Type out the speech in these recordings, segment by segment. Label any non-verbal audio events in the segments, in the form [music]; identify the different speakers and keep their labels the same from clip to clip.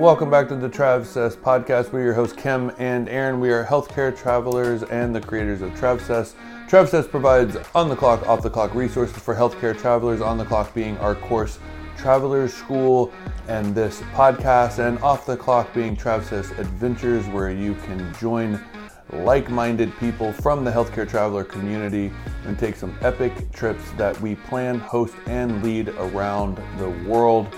Speaker 1: Welcome back to the TravSess podcast. We're your hosts, Kim and Aaron. We are healthcare travelers and the creators of TravSess. TravSess provides on the clock, off the clock resources for healthcare travelers, on the clock being our course Travelers School and this podcast, and off the clock being TravSess Adventures, where you can join like minded people from the healthcare traveler community and take some epic trips that we plan, host, and lead around the world.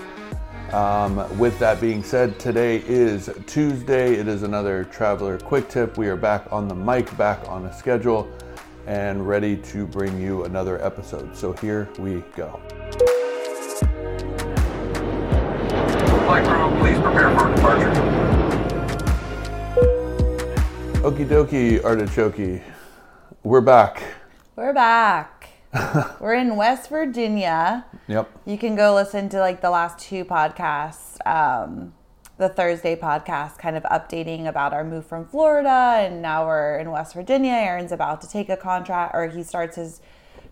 Speaker 1: Um, with that being said, today is Tuesday. It is another traveler quick tip. We are back on the mic, back on a schedule, and ready to bring you another episode. So here we go.
Speaker 2: Flight crew, please prepare for departure.
Speaker 1: Okie dokie, artichoke. We're back.
Speaker 3: We're back. [laughs] We're in West Virginia.
Speaker 1: Yep.
Speaker 3: You can go listen to like the last two podcasts. Um, the Thursday podcast, kind of updating about our move from Florida, and now we're in West Virginia. Aaron's about to take a contract, or he starts his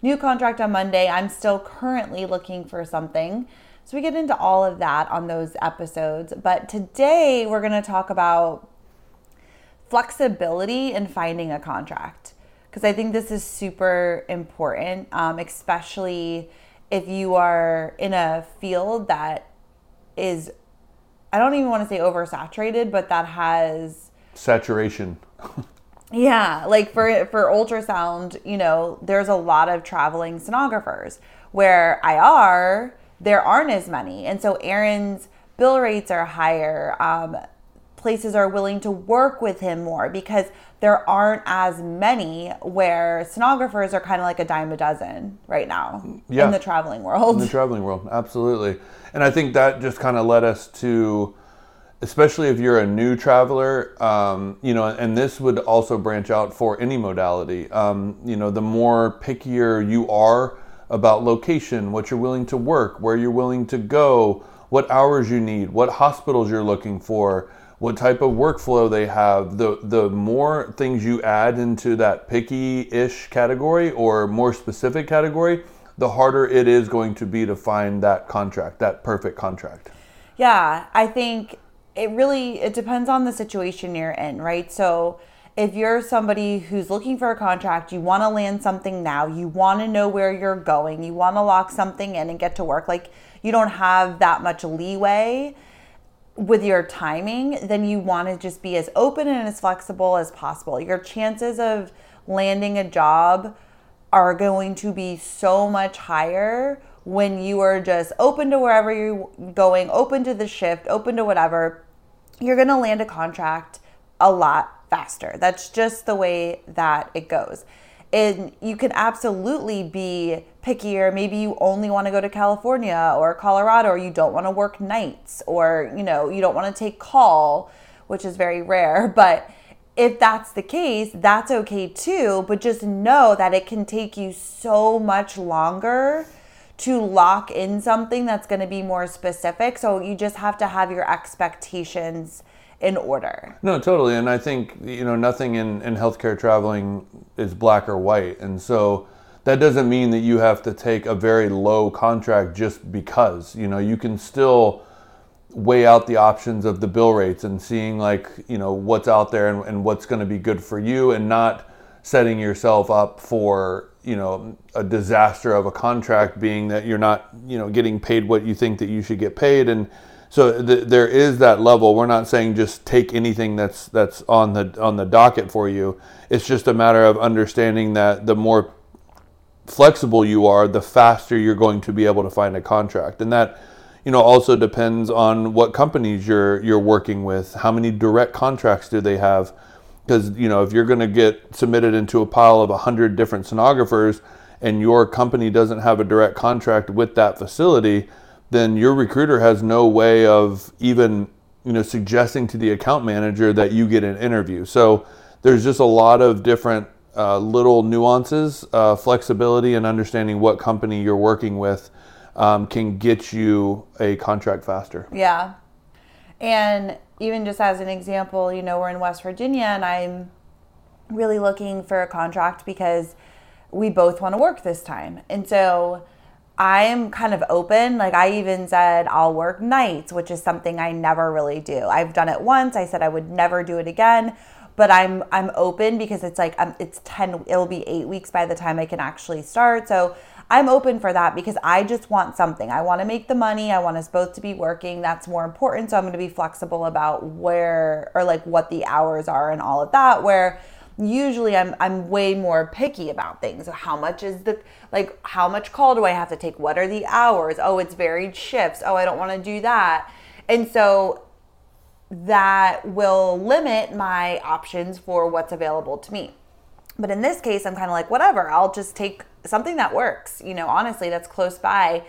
Speaker 3: new contract on Monday. I'm still currently looking for something. So we get into all of that on those episodes. But today we're going to talk about flexibility in finding a contract because I think this is super important, um, especially if you are in a field that is, I don't even want to say oversaturated, but that has
Speaker 1: Saturation. [laughs]
Speaker 3: yeah, like for for ultrasound, you know, there's a lot of traveling sonographers. Where IR, there aren't as many, and so Aaron's bill rates are higher. Um, places are willing to work with him more because there aren't as many where sonographers are kind of like a dime a dozen right now
Speaker 1: Yeah.
Speaker 3: in the traveling world.
Speaker 1: In the traveling world, absolutely. And I think that just kind of led us to, especially if you're a new traveler, um, you know, and this would also branch out for any modality. Um, you know, the more pickier you are about location, what you're willing to work, where you're willing to go, what hours you need, what hospitals you're looking for, what type of workflow they have, the the more things you add into that picky-ish category or more specific category, the harder it is going to be to find that contract, that perfect contract.
Speaker 3: Yeah, I think it really it depends on the situation you're in, right? So if you're somebody who's looking for a contract, you want to land something now, you want to know where you're going, you want to lock something in and get to work, like you don't have that much leeway with your timing, then you want to just be as open and as flexible as possible. Your chances of landing a job are going to be so much higher when you are just open to wherever you're going, open to the shift, open to whatever. You're going to land a contract a lot faster. That's just the way that it goes. And you can absolutely be pickier. Maybe you only want to go to California or Colorado, or you don't want to work nights, or you know, you don't want to take call, which is very rare. [laughs] But if that's the case, that's okay too. But just know that it can take you so much longer to lock in something that's going to be more specific. So you just have to have your expectations in order.
Speaker 1: No, totally. And I think, you know, nothing in, in healthcare traveling is black or white. And so that doesn't mean that you have to take a very low contract just because. You know, you can still weigh out the options of the bill rates and seeing like, you know, what's out there and, and what's going to be good for you and not setting yourself up for, you know, a disaster of a contract being that you're not, you know, getting paid what you think that you should get paid and so th- there is that level. We're not saying just take anything that's that's on the on the docket for you. It's just a matter of understanding that the more flexible you are, the faster you're going to be able to find a contract, and that you know also depends on what companies you're you're working with. How many direct contracts do they have? Because you know if you're going to get submitted into a pile of hundred different sonographers, and your company doesn't have a direct contract with that facility then your recruiter has no way of even you know suggesting to the account manager that you get an interview. So there's just a lot of different uh, little nuances, uh, flexibility, and understanding what company you're working with um, can get you a contract faster.
Speaker 3: Yeah. And even just as an example, you know, we're in West Virginia and I'm really looking for a contract because we both want to work this time. And so I'm kind of open. Like I even said I'll work nights, which is something I never really do. I've done it once. I said I would never do it again, but I'm I'm open because it's like um, it's 10 it'll be 8 weeks by the time I can actually start. So I'm open for that because I just want something. I want to make the money. I want us both to be working. That's more important. So I'm going to be flexible about where or like what the hours are and all of that where usually I'm I'm way more picky about things. How much is the like how much call do I have to take? What are the hours? Oh, it's varied shifts. Oh, I don't want to do that. And so that will limit my options for what's available to me. But in this case, I'm kind of like whatever. I'll just take something that works. You know, honestly, that's close by.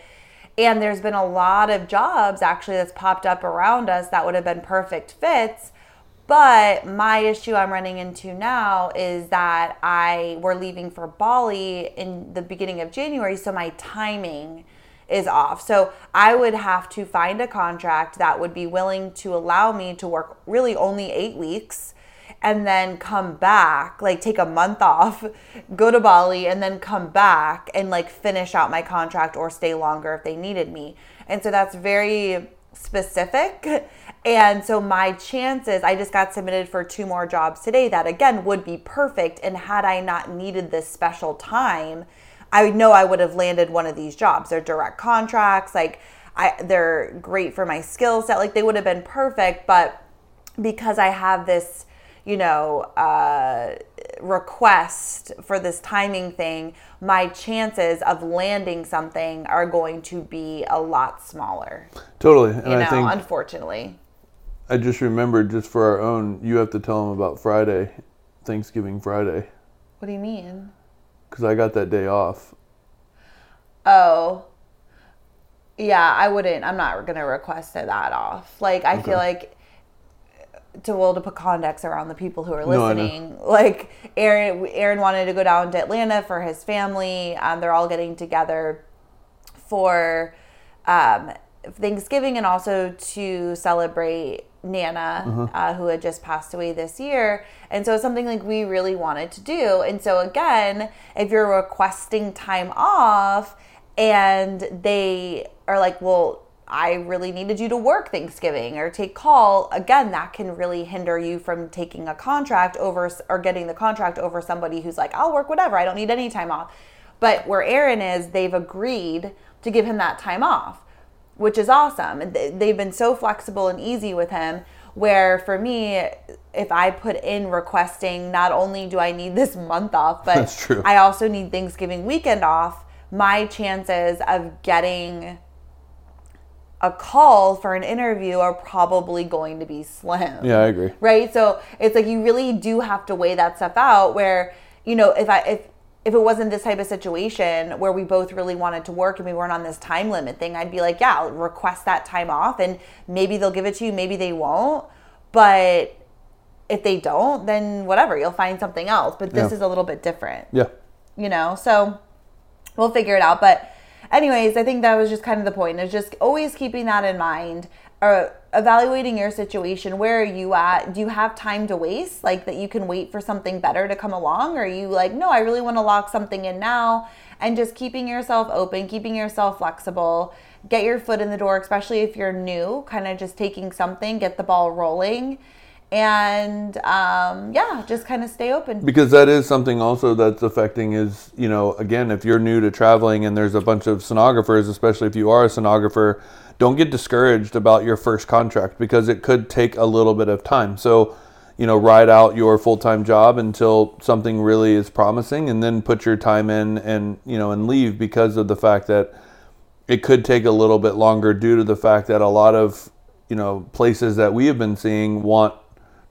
Speaker 3: And there's been a lot of jobs actually that's popped up around us that would have been perfect fits but my issue I'm running into now is that I we're leaving for Bali in the beginning of January, so my timing is off. So I would have to find a contract that would be willing to allow me to work really only 8 weeks and then come back, like take a month off, [laughs] go to Bali and then come back and like finish out my contract or stay longer if they needed me. And so that's very specific. And so my chances, I just got submitted for two more jobs today that again would be perfect. And had I not needed this special time, I know I would have landed one of these jobs. They're direct contracts, like I they're great for my skill set. Like they would have been perfect, but because I have this, you know, uh, request for this timing thing, my chances of landing something are going to be a lot smaller.
Speaker 1: Totally. And
Speaker 3: You know,
Speaker 1: I think
Speaker 3: unfortunately.
Speaker 1: I just remembered just for our own, you have to tell them about Friday, Thanksgiving Friday,
Speaker 3: What do you mean?
Speaker 1: because I got that day off.
Speaker 3: Oh. Yeah, I wouldn't. I'm not going to request that off. Like, I feel like to well to put context around the people who are
Speaker 1: No,
Speaker 3: listening. like Aaron, Aaron wanted to go down to Atlanta for his family. Um, they're all getting together for um, Thanksgiving and also to celebrate Nana, uh, who had just passed away this year. And so it's something like we really wanted to do. And so again, if you're requesting time off and they are like, well, I really needed you to work Thanksgiving or take call, again, that can really hinder you from taking a contract over or getting the contract over somebody who's like, I'll work whatever. I don't need any time off. But where Aaron is, they've agreed to give him that time off, which is awesome. They- They've been so flexible and easy with him. Where for me, if I put in requesting, not only do I need this month off, but. I also need Thanksgiving weekend off, my chances of getting a call for an interview are probably going to be slim
Speaker 1: Yeah, I agree.
Speaker 3: right so it's like you really do have to weigh that stuff out where you know if i if if it wasn't this type of situation where we both really wanted to work and we weren't on this time limit thing i'd be like yeah I'll request that time off and maybe they'll give it to you maybe they won't. But if they don't then whatever you'll find something else. But this
Speaker 1: Yeah.
Speaker 3: is a little bit different
Speaker 1: Yeah.
Speaker 3: you know? So we'll figure it out. But anyways i think that was just kind of the point is just always keeping that in mind. Or evaluating your situation where are you at? Do you have time to waste like that you can wait for something better to come along? Or you like no i really want to lock something in now and just keeping yourself open keeping yourself flexible. Get your foot in the door especially if you're new kind of just taking something get the ball rolling and um, yeah just kind of stay open
Speaker 1: Because that is something also that's affecting is, you know, again, if you're new to traveling and there's a bunch of sonographers, especially if you are a sonographer, don't get discouraged about your first contract because it could take a little bit of time. So, you know, ride out your full time job until something really is promising and then put your time in and, you know, and leave because of the fact that it could take a little bit longer due to the fact that a lot of, you know, places that we have been seeing want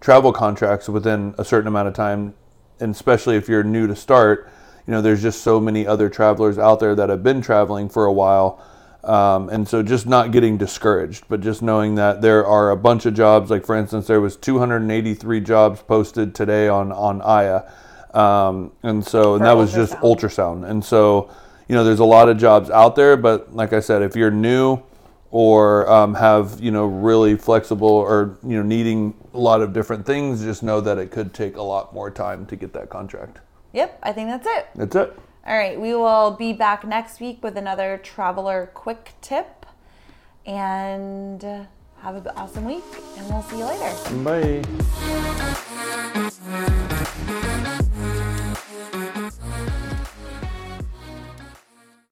Speaker 1: travel contracts within a certain amount of time and especially if you're new to start you know there's just so many other travelers out there that have been traveling for a while um, and so just not getting discouraged but just knowing that there are a bunch of jobs like for instance there was 283 jobs posted today on on aya um, and so and that was just ultrasound and so you know there's a lot of jobs out there but like i said if you're new or um, have you know really flexible or you know needing a lot of different things. Just know that it could take a lot more time to get that contract.
Speaker 3: Yep, I think that's it.
Speaker 1: That's it.
Speaker 3: All right, we will be back next week with another traveler quick tip. And uh, have an awesome week, and we'll see you later.
Speaker 1: Bye.